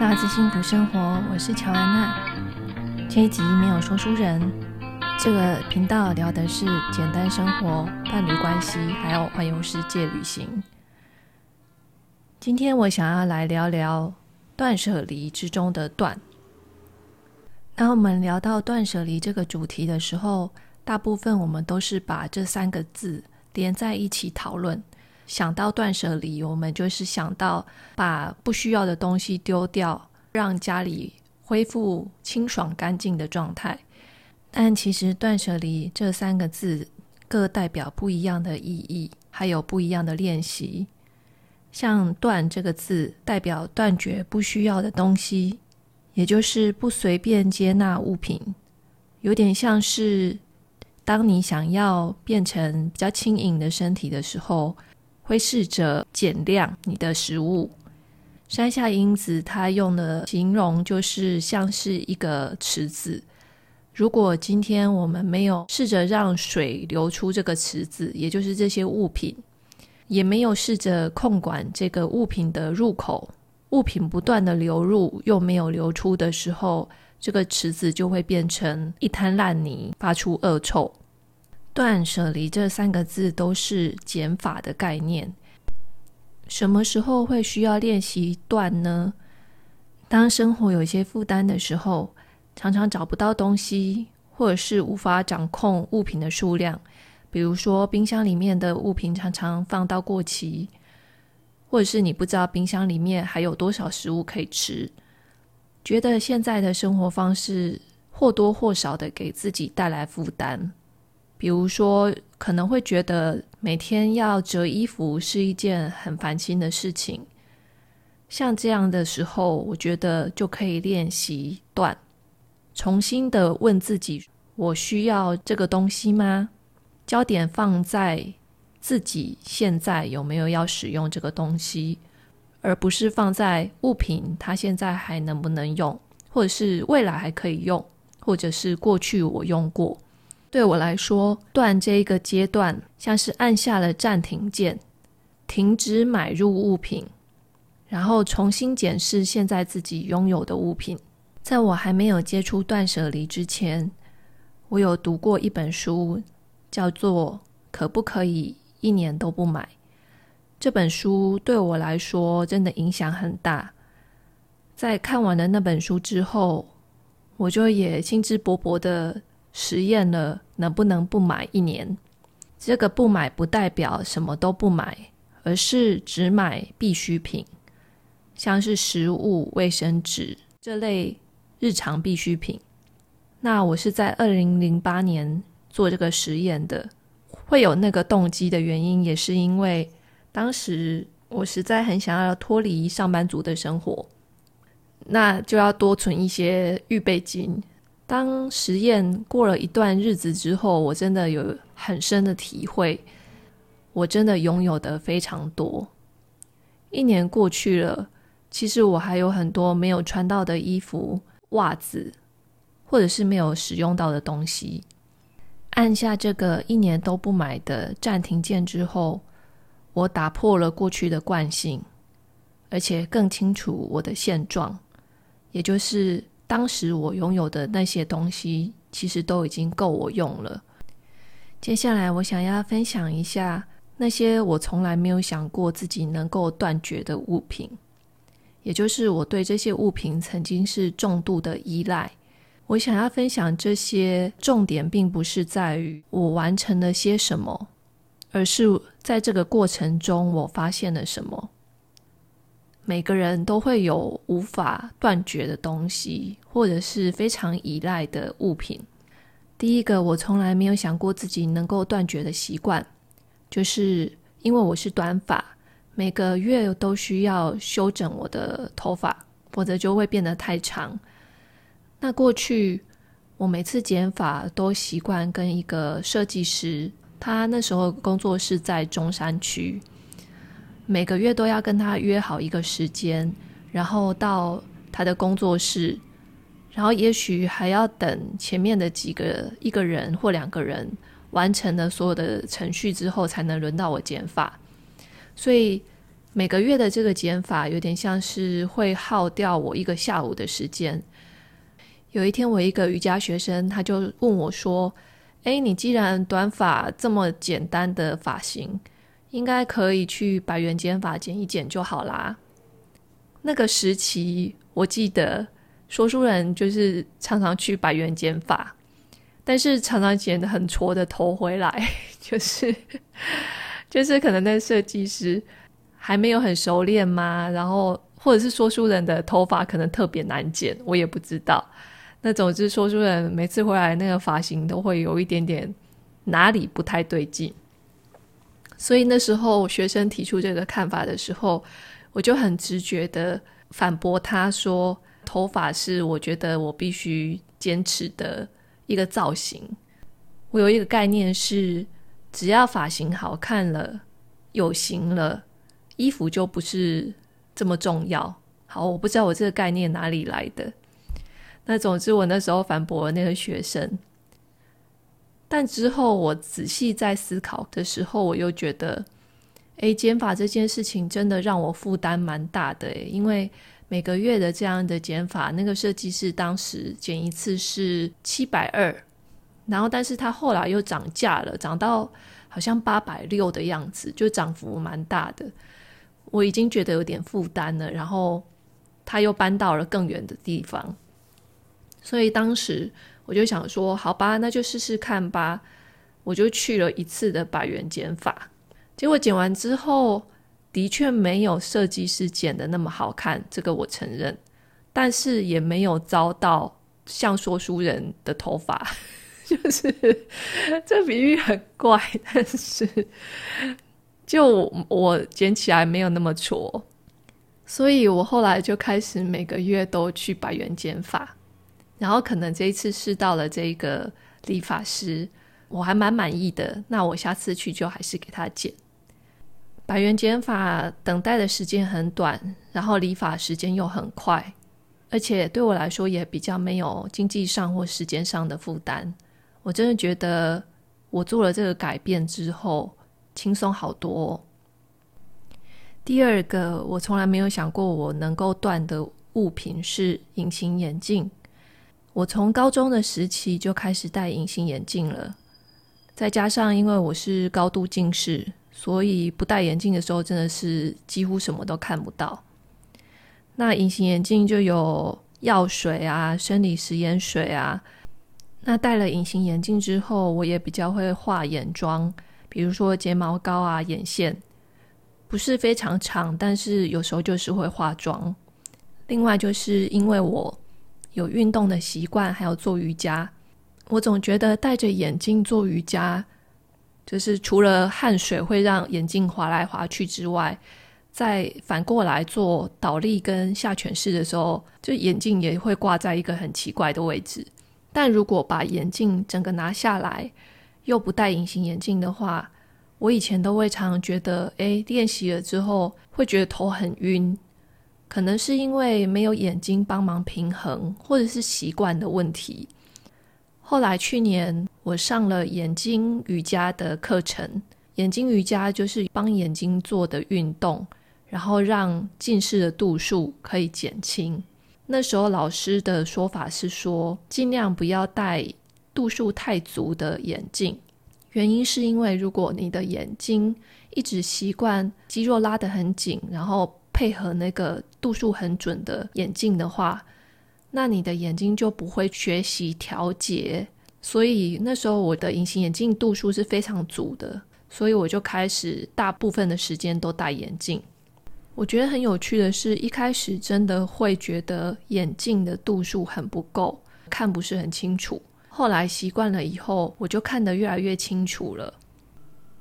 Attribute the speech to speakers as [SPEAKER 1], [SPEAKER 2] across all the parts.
[SPEAKER 1] 娜子幸福生活，我是乔安娜。这一集没有说书人，这个频道聊的是简单生活、伴侣关系，还有环游世界旅行。今天我想要来聊聊断舍离之中的断。当我们聊到断舍离这个主题的时候，大部分我们都是把这三个字连在一起讨论。想到断舍离，我们就是想到把不需要的东西丢掉，让家里恢复清爽干净的状态。但其实断舍离这三个字各代表不一样的意义，还有不一样的练习。像“断”这个字代表断绝不需要的东西，也就是不随便接纳物品，有点像是当你想要变成比较轻盈的身体的时候。会试着减量你的食物。山下英子她用的形容就是像是一个池子。如果今天我们没有试着让水流出这个池子，也就是这些物品，也没有试着控管这个物品的入口，物品不断的流入又没有流出的时候，这个池子就会变成一滩烂泥，发出恶臭。断舍离这三个字都是减法的概念。什么时候会需要练习断呢？当生活有一些负担的时候，常常找不到东西，或者是无法掌控物品的数量。比如说，冰箱里面的物品常常放到过期，或者是你不知道冰箱里面还有多少食物可以吃，觉得现在的生活方式或多或少的给自己带来负担。比如说，可能会觉得每天要折衣服是一件很烦心的事情。像这样的时候，我觉得就可以练习断，重新的问自己：我需要这个东西吗？焦点放在自己现在有没有要使用这个东西，而不是放在物品它现在还能不能用，或者是未来还可以用，或者是过去我用过。对我来说，断这一个阶段像是按下了暂停键，停止买入物品，然后重新检视现在自己拥有的物品。在我还没有接触断舍离之前，我有读过一本书，叫做《可不可以一年都不买》。这本书对我来说真的影响很大。在看完了那本书之后，我就也兴致勃勃的。实验了能不能不买一年？这个不买不代表什么都不买，而是只买必需品，像是食物、卫生纸这类日常必需品。那我是在二零零八年做这个实验的，会有那个动机的原因，也是因为当时我实在很想要脱离上班族的生活，那就要多存一些预备金。当实验过了一段日子之后，我真的有很深的体会，我真的拥有的非常多。一年过去了，其实我还有很多没有穿到的衣服、袜子，或者是没有使用到的东西。按下这个一年都不买的暂停键之后，我打破了过去的惯性，而且更清楚我的现状，也就是。当时我拥有的那些东西，其实都已经够我用了。接下来，我想要分享一下那些我从来没有想过自己能够断绝的物品，也就是我对这些物品曾经是重度的依赖。我想要分享这些重点，并不是在于我完成了些什么，而是在这个过程中我发现了什么。每个人都会有无法断绝的东西，或者是非常依赖的物品。第一个，我从来没有想过自己能够断绝的习惯，就是因为我是短发，每个月都需要修整我的头发，否则就会变得太长。那过去我每次剪发都习惯跟一个设计师，他那时候工作是在中山区。每个月都要跟他约好一个时间，然后到他的工作室，然后也许还要等前面的几个一个人或两个人完成了所有的程序之后，才能轮到我剪发。所以每个月的这个减法有点像是会耗掉我一个下午的时间。有一天，我一个瑜伽学生他就问我说：“哎，你既然短发这么简单的发型，应该可以去百元剪发剪一剪就好啦。”那个时期，我记得说书人就是常常去百元剪发，但是常常剪得很挫的头回来，就是就是可能那设计师。还没有很熟练吗？然后或者是说书人的头发可能特别难剪，我也不知道。那总之，说书人每次回来那个发型都会有一点点哪里不太对劲。所以那时候学生提出这个看法的时候，我就很直觉的反驳他说：“头发是我觉得我必须坚持的一个造型。我有一个概念是，只要发型好看了，有型了。”衣服就不是这么重要。好，我不知道我这个概念哪里来的。那总之，我那时候反驳了那个学生。但之后我仔细在思考的时候，我又觉得，诶，减法这件事情真的让我负担蛮大的诶，因为每个月的这样的减法，那个设计师当时减一次是七百二，然后但是他后来又涨价了，涨到好像八百六的样子，就涨幅蛮大的。我已经觉得有点负担了，然后他又搬到了更远的地方，所以当时我就想说，好吧，那就试试看吧。我就去了一次的百元剪发，结果剪完之后，的确没有设计师剪的那么好看，这个我承认，但是也没有遭到像说书人的头发，就是 这比喻很怪，但是。就我剪起来没有那么挫，所以我后来就开始每个月都去百元剪发，然后可能这一次试到了这个理发师，我还蛮满意的，那我下次去就还是给他剪。百元剪发等待的时间很短，然后理发时间又很快，而且对我来说也比较没有经济上或时间上的负担。我真的觉得我做了这个改变之后，轻松好多哦。第二个，我从来没有想过我能够断的物品是隐形眼镜。我从高中的时期就开始戴隐形眼镜了，再加上因为我是高度近视，所以不戴眼镜的时候真的是几乎什么都看不到。那隐形眼镜就有药水啊、生理食盐水啊。那戴了隐形眼镜之后，我也比较会画眼妆。比如说睫毛膏啊，眼线不是非常长，但是有时候就是会化妆。另外，就是因为我有运动的习惯，还有做瑜伽，我总觉得戴着眼镜做瑜伽，就是除了汗水会让眼镜滑来滑去之外，再反过来做倒立跟下犬式的时候，就眼镜也会挂在一个很奇怪的位置。但如果把眼镜整个拿下来，又不戴隐形眼镜的话，我以前都会常常觉得，诶，练习了之后会觉得头很晕，可能是因为没有眼睛帮忙平衡，或者是习惯的问题。后来去年我上了眼睛瑜伽的课程，眼睛瑜伽就是帮眼睛做的运动，然后让近视的度数可以减轻。那时候老师的说法是说，尽量不要戴。度数太足的眼镜，原因是因为如果你的眼睛一直习惯肌肉拉得很紧，然后配合那个度数很准的眼镜的话，那你的眼睛就不会学习调节。所以那时候我的隐形眼镜度数是非常足的，所以我就开始大部分的时间都戴眼镜。我觉得很有趣的是，一开始真的会觉得眼镜的度数很不够，看不是很清楚。后来习惯了以后，我就看得越来越清楚了。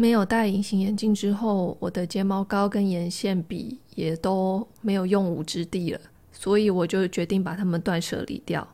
[SPEAKER 1] 没有戴隐形眼镜之后，我的睫毛膏跟眼线笔也都没有用武之地了，所以我就决定把它们断舍离掉。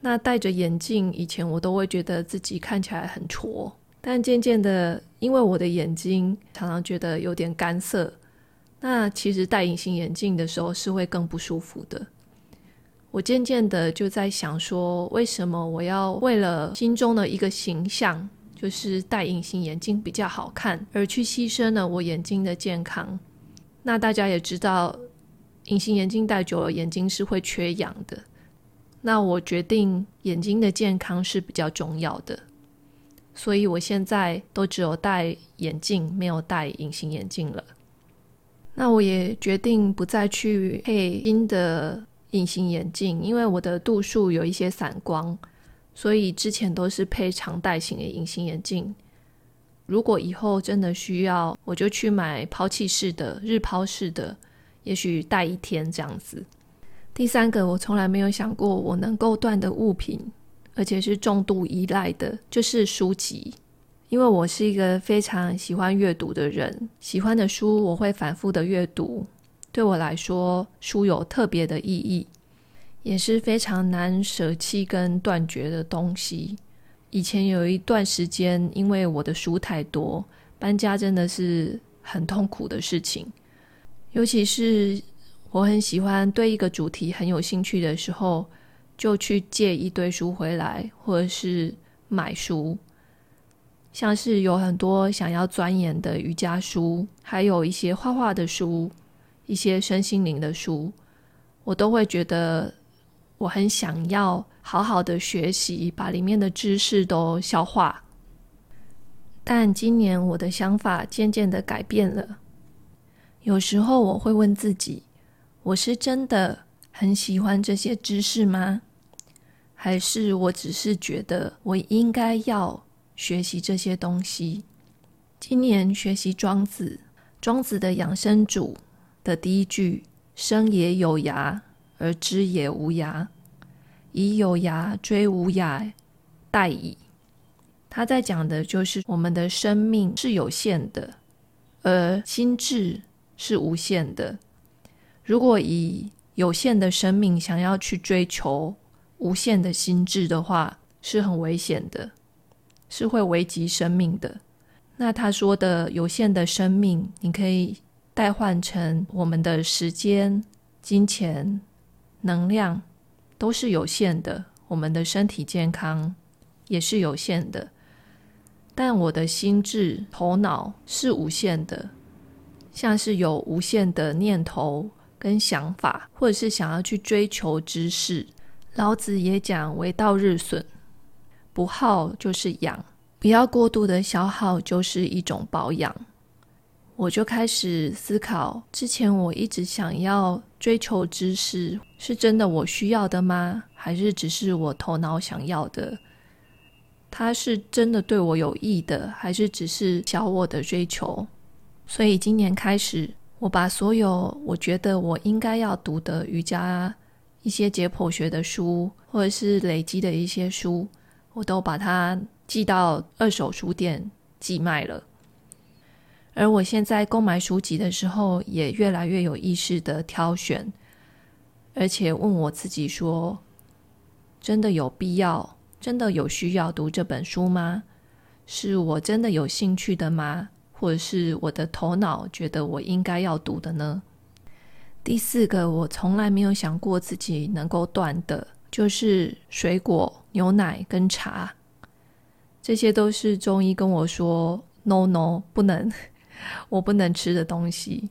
[SPEAKER 1] 那戴着眼镜，以前我都会觉得自己看起来很挫，但渐渐的，因为我的眼睛常常觉得有点干涩，那其实戴隐形眼镜的时候是会更不舒服的。我渐渐的就在想说，为什么我要为了心中的一个形象，就是戴隐形眼镜比较好看，而去牺牲了我眼睛的健康？那大家也知道，隐形眼镜戴久了，眼睛是会缺氧的。那我决定眼睛的健康是比较重要的，所以我现在都只有戴眼镜，没有戴隐形眼镜了。那我也决定不再去配新的隐形眼镜，因为我的度数有一些散光，所以之前都是配常戴型的隐形眼镜。如果以后真的需要，我就去买抛弃式的、日抛式的，也许戴一天这样子。第三个，我从来没有想过我能够断的物品，而且是重度依赖的，就是书籍。因为我是一个非常喜欢阅读的人，喜欢的书我会反复的阅读。对我来说，书有特别的意义，也是非常难舍弃跟断绝的东西。以前有一段时间，因为我的书太多，搬家真的是很痛苦的事情，尤其是。我很喜欢对一个主题很有兴趣的时候，就去借一堆书回来，或者是买书。像是有很多想要钻研的瑜伽书，还有一些画画的书，一些身心灵的书，我都会觉得我很想要好好的学习，把里面的知识都消化。但今年我的想法渐渐的改变了，有时候我会问自己。我是真的很喜欢这些知识吗？还是我只是觉得我应该要学习这些东西？今年学习庄子，庄子的养生主的第一句“生也有涯，而知也无涯，以有涯追无涯，殆矣”。他在讲的就是我们的生命是有限的，而心智是无限的。如果以有限的生命想要去追求无限的心智的话，是很危险的，是会危及生命的。那他说的有限的生命，你可以代换成我们的时间、金钱、能量都是有限的，我们的身体健康也是有限的。但我的心智、头脑是无限的，像是有无限的念头。跟想法，或者是想要去追求知识，老子也讲“为道日损”，不耗就是养，不要过度的消耗，就是一种保养。我就开始思考，之前我一直想要追求知识，是真的我需要的吗？还是只是我头脑想要的？它是真的对我有益的，还是只是小我的追求？所以今年开始。我把所有我觉得我应该要读的瑜伽、一些解剖学的书，或者是累积的一些书，我都把它寄到二手书店寄卖了。而我现在购买书籍的时候，也越来越有意识的挑选，而且问我自己说：真的有必要、真的有需要读这本书吗？是我真的有兴趣的吗？或者是我的头脑觉得我应该要读的呢？第四个，我从来没有想过自己能够断的，就是水果、牛奶跟茶，这些都是中医跟我说 “no no” 不能，我不能吃的东西。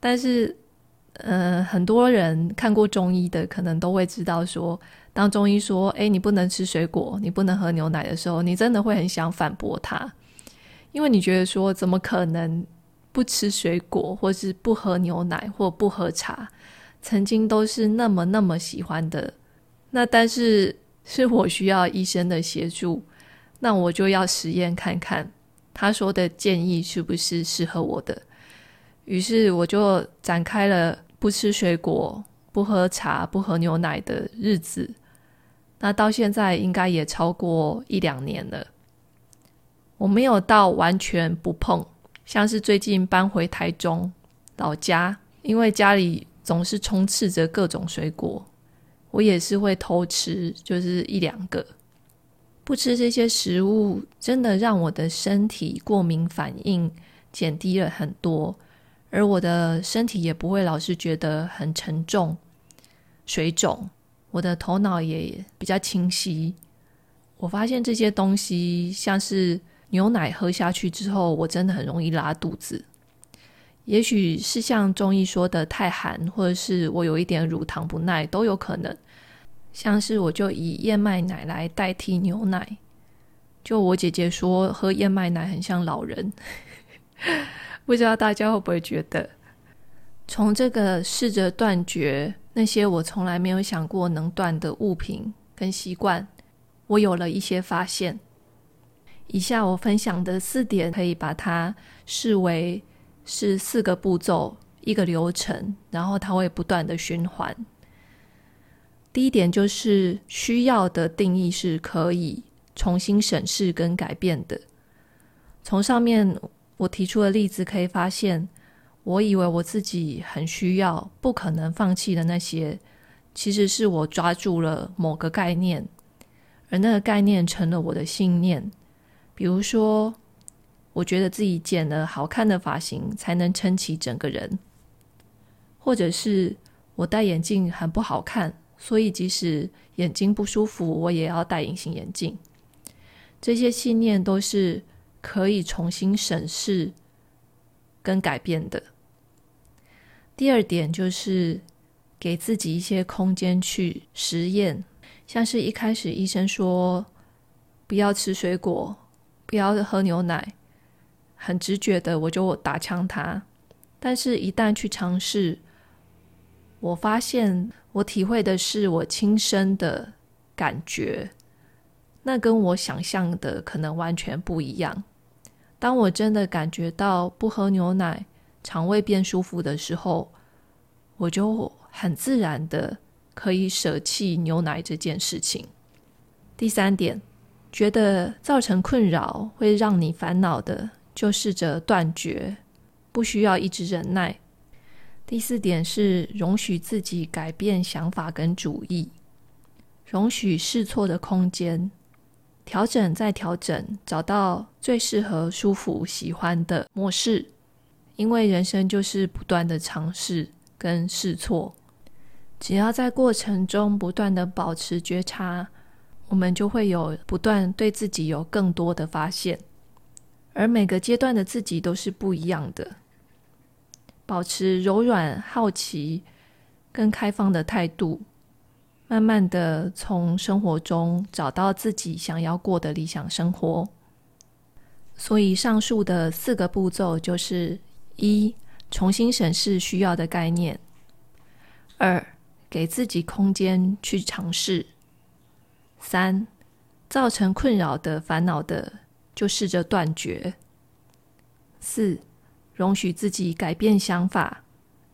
[SPEAKER 1] 但是，呃，很多人看过中医的，可能都会知道说，当中医说“哎，你不能吃水果，你不能喝牛奶”的时候，你真的会很想反驳他。因为你觉得说，怎么可能不吃水果，或是不喝牛奶，或不喝茶？曾经都是那么那么喜欢的。那但是是我需要医生的协助，那我就要实验看看他说的建议是不是适合我的。于是我就展开了不吃水果、不喝茶、不喝牛奶的日子。那到现在应该也超过一两年了。我没有到完全不碰，像是最近搬回台中老家，因为家里总是充斥着各种水果，我也是会偷吃，就是一两个。不吃这些食物，真的让我的身体过敏反应减低了很多，而我的身体也不会老是觉得很沉重、水肿，我的头脑也比较清晰。我发现这些东西像是。牛奶喝下去之后，我真的很容易拉肚子，也许是像中医说的太寒，或者是我有一点乳糖不耐，都有可能。像是我就以燕麦奶来代替牛奶，就我姐姐说喝燕麦奶很像老人，不知道大家会不会觉得？从这个试着断绝那些我从来没有想过能断的物品跟习惯，我有了一些发现。以下我分享的四点，可以把它视为。是四个步骤，一个流程，然后它会不断的循环。第一点就是需要的定义是可以重新审视跟改变的。从上面我提出的例子可以发现，我以为我自己很需要、不可能放弃的那些，其实是我抓住了某个概念，而那个概念成了我的信念。比如说，我觉得自己剪了好看的发型才能撑起整个人，或者是我戴眼镜很不好看，所以即使眼睛不舒服，我也要戴隐形眼镜。这些信念都是可以重新审视跟改变的。第二点就是给自己一些空间去实验，像是一开始医生说不要吃水果，不要喝牛奶。很直觉的，我就打枪他。但是，一旦去尝试，我发现我体会的是我亲身的感觉，那跟我想象的可能完全不一样。当我真的感觉到不喝牛奶，肠胃变舒服的时候，我就很自然的可以舍弃牛奶这件事情。第三点，觉得造成困扰会让你烦恼的。就试着断绝，不需要一直忍耐。第四点是容许自己改变想法跟主意，容许试错的空间，调整再调整，找到最适合、舒服、喜欢的模式。因为人生就是不断的尝试跟试错，只要在过程中不断的保持觉察，我们就会有不断对自己有更多的发现。而每个阶段的自己都是不一样的，保持柔软、好奇跟开放的态度，慢慢的从生活中找到自己想要过的理想生活。所以上述的四个步骤就是：一、重新审视需要的概念；二、给自己空间去尝试；三、造成困扰的、烦恼的。就试着断绝。四，容许自己改变想法，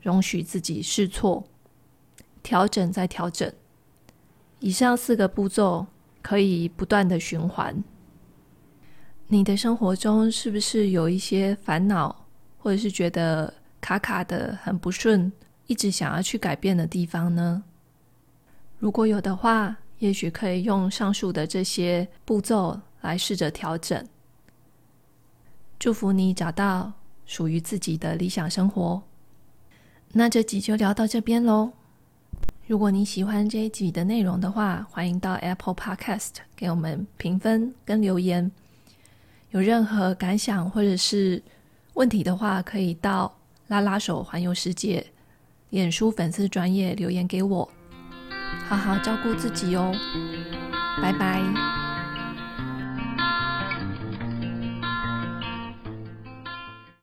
[SPEAKER 1] 容许自己试错，调整再调整。以上四个步骤可以不断的循环。你的生活中是不是有一些烦恼，或者是觉得卡卡的很不顺，一直想要去改变的地方呢？如果有的话，也许可以用上述的这些步骤来试着调整。祝福你找到属于自己的理想生活。那这集就聊到这边喽。如果你喜欢这一集的内容的话，欢迎到 Apple Podcast 给我们评分跟留言。有任何感想或者是问题的话，可以到拉拉手环游世界脸书粉丝专业留言给我。好好照顾自己哦，拜拜。